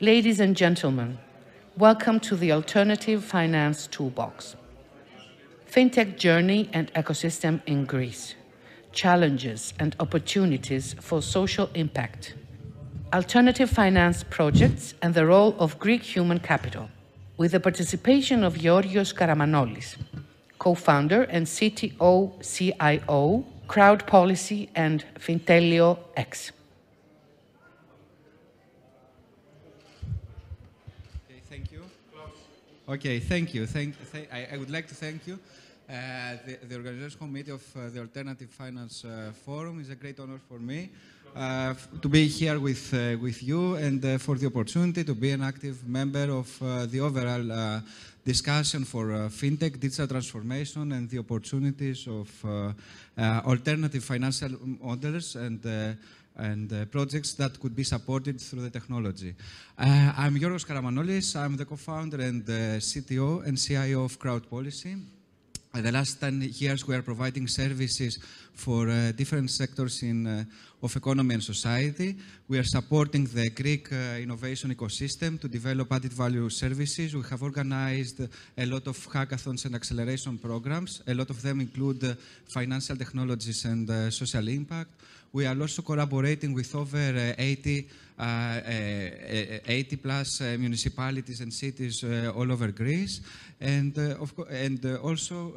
Ladies and gentlemen, welcome to the Alternative Finance Toolbox. FinTech journey and ecosystem in Greece. Challenges and opportunities for social impact. Alternative finance projects and the role of Greek human capital. With the participation of Georgios Karamanolis, co-founder and CTO-CIO, Crowdpolicy and Fintelio X. Okay, thank you. Okay, thank you. Thank, th I, I, would like to thank you. Uh, the, the, organization committee of uh, the Alternative Finance uh, Forum is a great honor for me uh, to be here with, uh, with you and uh, for the opportunity to be an active member of the overall discussion for fintech, digital transformation and the opportunities of alternative financial models and and uh, projects that could be supported through the technology. Uh, I'm Georgios Karamanolis. I'm the co-founder and uh, CTO and CIO of Crowdpolicy. In the last 10 years, we are providing services for uh, different sectors in, uh, of economy and society. We are supporting the Greek uh, innovation ecosystem to develop added value services. We have organized a lot of hackathons and acceleration programs. A lot of them include uh, financial technologies and uh, social impact. We are also collaborating with over uh, 80 uh, uh, 80 plus municipalities and cities all over Greece. And, of and also,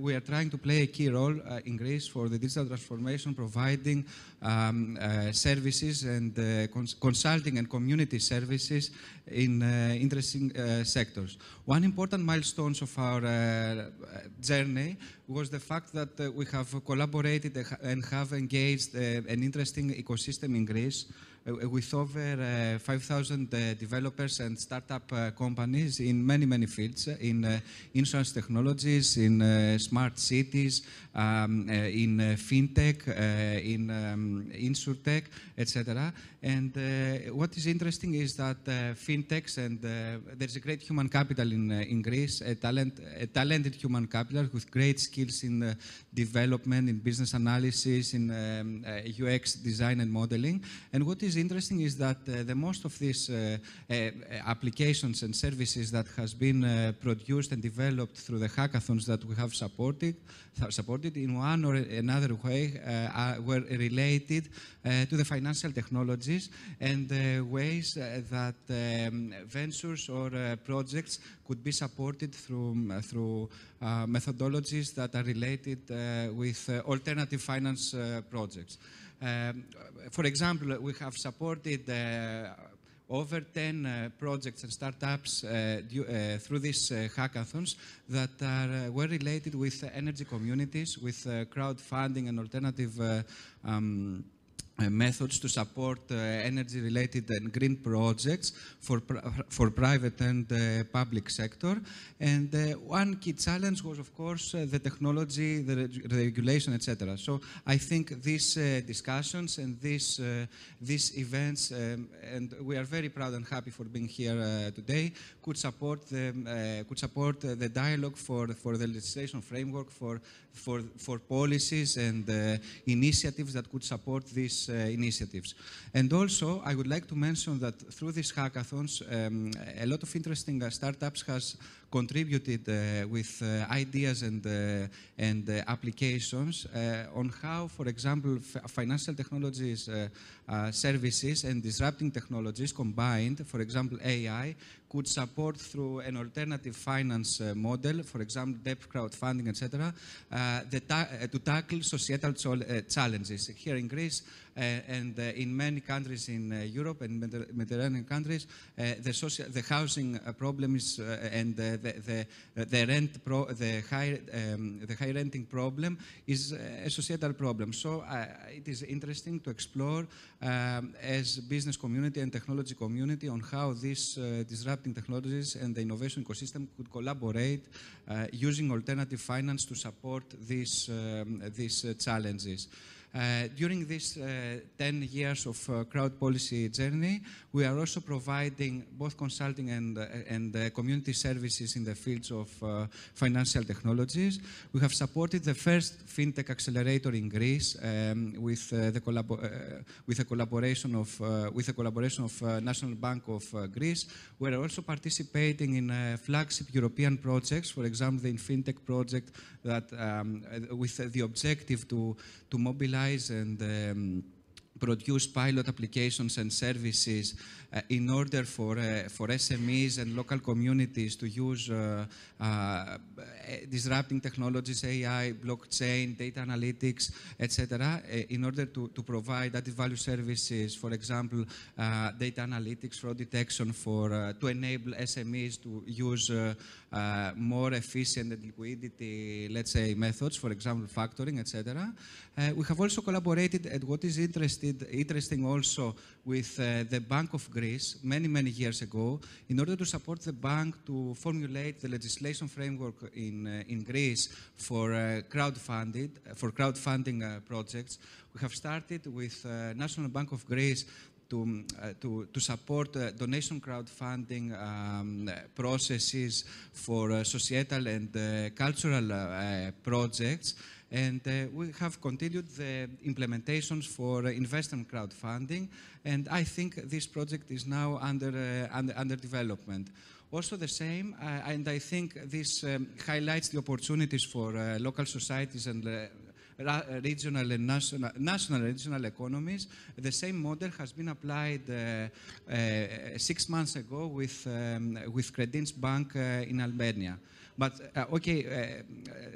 we are trying to play a key role in Greece for the digital transformation, providing um, services and cons consulting and community services in interesting sectors. One important milestone of our journey was the fact that uh, we have collaborated and have engaged uh, an interesting ecosystem in Greece uh, Uh, uh, with over uh, 5,000 uh, developers and startup uh, companies in many, many fields, in insurance technologies, in smart cities, um, in fintech, in um, insurtech, etc. And what is interesting is that fintechs and there's a great human capital in, in Greece, a, talent, a talented human capital with great skills in development, in business analysis, in um, UX design and modeling. And what is is interesting is that uh, the most of these uh, uh, applications and services that has been uh, produced and developed through the hackathons that we have supported, supported in one or another way uh, were related uh, to the financial technologies and ways that um, ventures or projects could be supported through, um, through methodologies that are related with alternative finance projects. Um, for example, we have supported uh, over 10 uh, projects and startups uh, due, uh, through these uh, hackathons that are, uh, were related with energy communities, with crowdfunding and alternative um, uh, methods to support uh, energy-related and green projects for, pr for private and uh, public sector. And uh, one key challenge was, of course, uh, the technology, the, reg regulation, etc. So I think these uh, discussions and these, these events, um, and we are very proud and happy for being here today, could support the, um, could support the dialogue for, for the legislation framework for, for, for policies and initiatives that could support these uh, initiatives. And also, I would like to mention that through these hackathons, um, a lot of interesting uh, startups has contributed uh, with uh, ideas and, uh, and applications on how, for example, financial technologies services and disrupting technologies combined, for example, AI, could support through an alternative finance uh, model, for example, debt crowdfunding, etc., uh, ta uh, to tackle societal challenges. Here in Greece and in many countries in Europe and Mediterranean countries, the, social, the housing problem is, and the, the, rent pro, the, high, um, the high renting problem is a societal problem. So it is interesting to explore um, as business community and technology community on how these uh, disrupting technologies and the innovation ecosystem could collaborate uh, using alternative finance to support these, um, these uh, challenges. Uh, during this uh, 10 years of uh, Crowdpolicy journey, we are also providing both consulting and, and community services in the fields of financial technologies. We have supported the first fintech accelerator in Greece um, with, the with a collaboration of, with a collaboration of National Bank of Greece. We are also participating in flagship European projects, for example, the InFintech project that um, with the objective to, to mobilize and um, produce pilot applications and services uh, in order for, uh, for SMEs and local communities to use uh, uh disrupting technologies, AI, blockchain, data analytics, etc., uh, in order to, to provide added value services, for example, uh, data analytics, fraud detection, for, to enable SMEs to use more efficient liquidity, let's say, methods, for example, factoring, etc. we have also collaborated, at what is interested, interesting also, with the Bank of Greece many, many years ago in order to support the bank to formulate the legislation framework in, uh, in Greece for uh, crowdfunded, for crowdfunding uh, projects. We have started with uh, National Bank of Greece to, uh, to, to, support uh, donation crowdfunding um, processes for uh, societal and cultural projects and uh, we have continued the implementations for uh, investment crowdfunding. And I think this project is now under, uh, under, under, development. Also the same, and I think this um, highlights the opportunities for local societies and regional and national, national and regional economies. The same model has been applied six months ago with, um, with Credins Bank in Albania. But uh, okay, uh,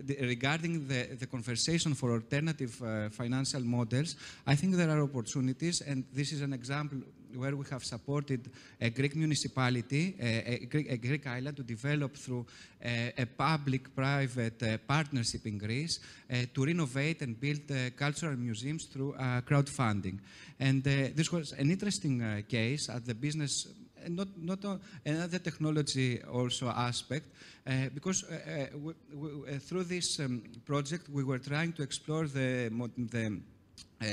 the, regarding the, the conversation for alternative uh, financial models, I think there are opportunities, and this is an example where we have supported a Greek municipality, a, Greek, a Greek, island, to develop through a, a public-private uh, partnership in Greece uh, to renovate and build uh, cultural museums through crowdfunding. And this was an interesting case at the business not, not uh, another technology also aspect, uh, because uh, we, we, through this um, project we were trying to explore the, the uh,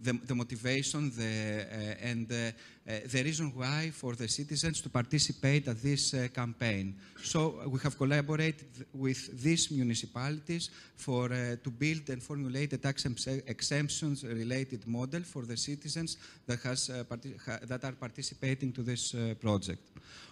the, the, motivation the, uh, and uh, the reason why for the citizens to participate at this campaign. So we have collaborated with these municipalities for to build and formulate a tax exemptions related model for the citizens that, has, that are participating to this project.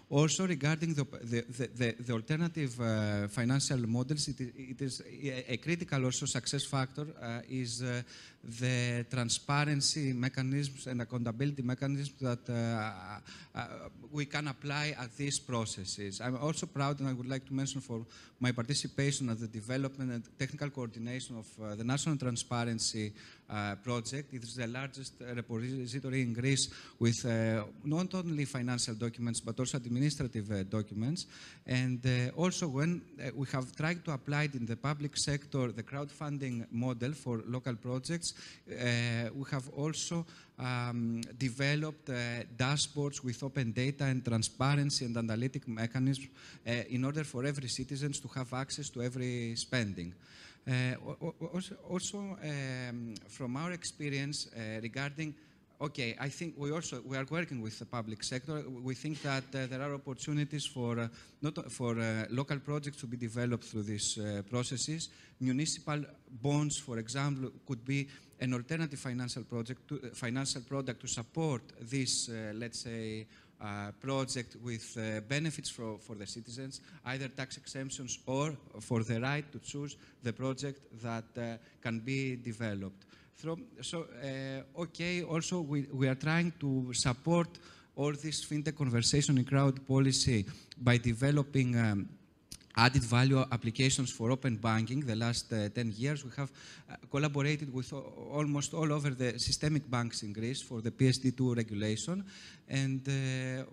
Also, regarding the, the, the, the alternative uh, financial models, it, it is a critical also success factor uh, is uh, the transparency mechanisms and accountability mechanisms that uh, uh, we can apply at these processes. I'm also proud, and I would like to mention for my participation at the development and technical coordination of uh, the National Transparency uh, project. It is the largest repository in Greece with uh, not only financial documents but also administrative uh, documents. And also when we have tried to apply it in the public sector, the crowdfunding model for local projects, we have also um, developed uh, dashboards with open data and transparency and analytic mechanisms uh, in order for every citizen to have access to every spending. Uh, also, also um, from our experience uh, regarding Okay, I think we also we are working with the public sector. We think that uh, there are opportunities for uh, not for uh, local projects to be developed through these processes. Municipal bonds, for example, could be an alternative financial project, to, financial product to support this, let's say, uh, project with uh, benefits for, for the citizens, either tax exemptions or for the right to choose the project that uh, can be developed. So, so okay, also we, we are trying to support all this fintech conversation in Crowdpolicy by developing um, added value applications for open banking the last uh, 10 years. We have uh, collaborated with almost all over the systemic banks in Greece for the PSD2 regulation. And uh,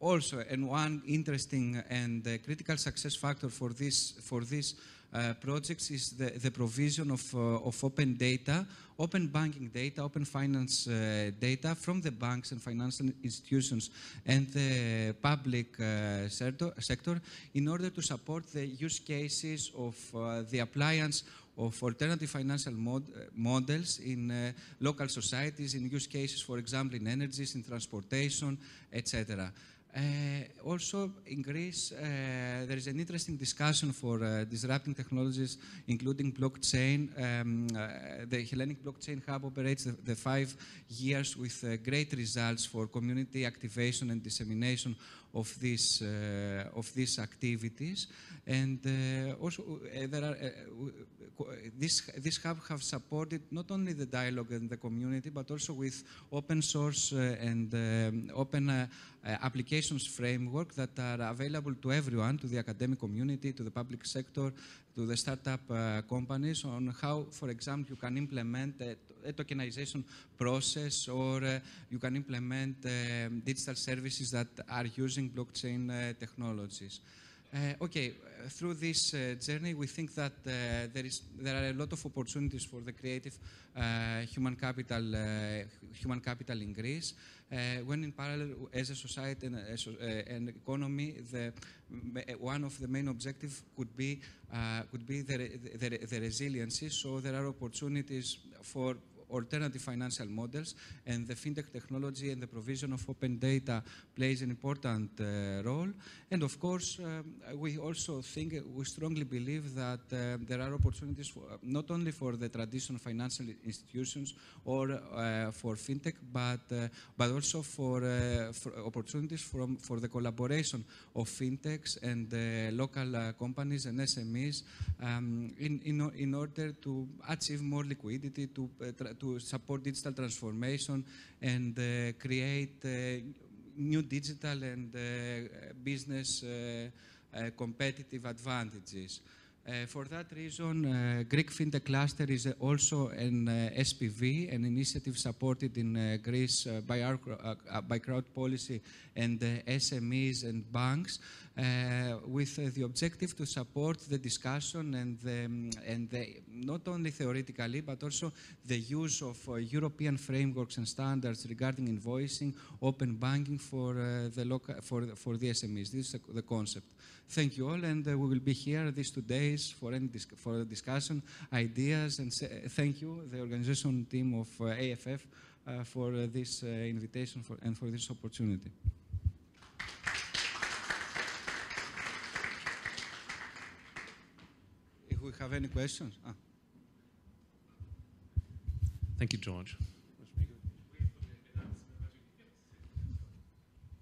also, and one interesting and uh, critical success factor for this, for this uh, projects is the, the provision of, uh, of open data, open banking data, open finance uh, data from the banks and financial institutions and the public uh, sector, sector in order to support the use cases of uh, the appliance of alternative financial mod models in local societies, in use cases, for example, in energies, in transportation, etc. Uh, also, in Greece, uh, there is an interesting discussion for uh, disrupting technologies, including blockchain. Um, the Hellenic Blockchain Hub operates the, the five years with great results for community activation and dissemination of these of these activities. And also, there are this, this hub have supported not only the dialogue in the community, but also with open source uh, and um, open uh, uh, applications framework that are available to everyone, to the academic community, to the public sector, to the startup companies on how, for example, you can implement a, tokenization process or uh, you can implement uh, digital services that are using blockchain uh, technologies. Uh, okay, uh, through this uh, journey, we think that uh, there is there are a lot of opportunities for the creative uh, human capital uh, human capital in Greece. when in parallel, as a society and an economy, the one of the main objectives could be could be the, the, the resiliency. So there are opportunities for alternative financial models, and the fintech technology and the provision of open data plays an important uh, role. And of course, um, we also think, we strongly believe that uh, there are opportunities for, not only for the traditional financial institutions or uh, for fintech, but, uh, but also for, uh, for, opportunities from, for the collaboration of fintechs and uh, local companies and SMEs um, in, in, in order to achieve more liquidity, to, to support digital transformation and uh, create uh, new digital and uh, business competitive advantages. Uh, for that reason, uh, Greek FinTech Cluster is also an SPV, an initiative supported in Greece by, our, by Crowd Policy and SMEs and banks, with the objective to support the discussion and, the, um, and the, not only theoretically, but also the use of European frameworks and standards regarding invoicing, open banking for, the, local, for, for the SMEs. This is the concept. Thank you all, and uh, we will be here these two days for any dis for discussion, ideas, and thank you, the organization team of uh, AFF, uh, for uh, this uh, invitation for, and for this opportunity. We have any questions. Ah. Thank you, George.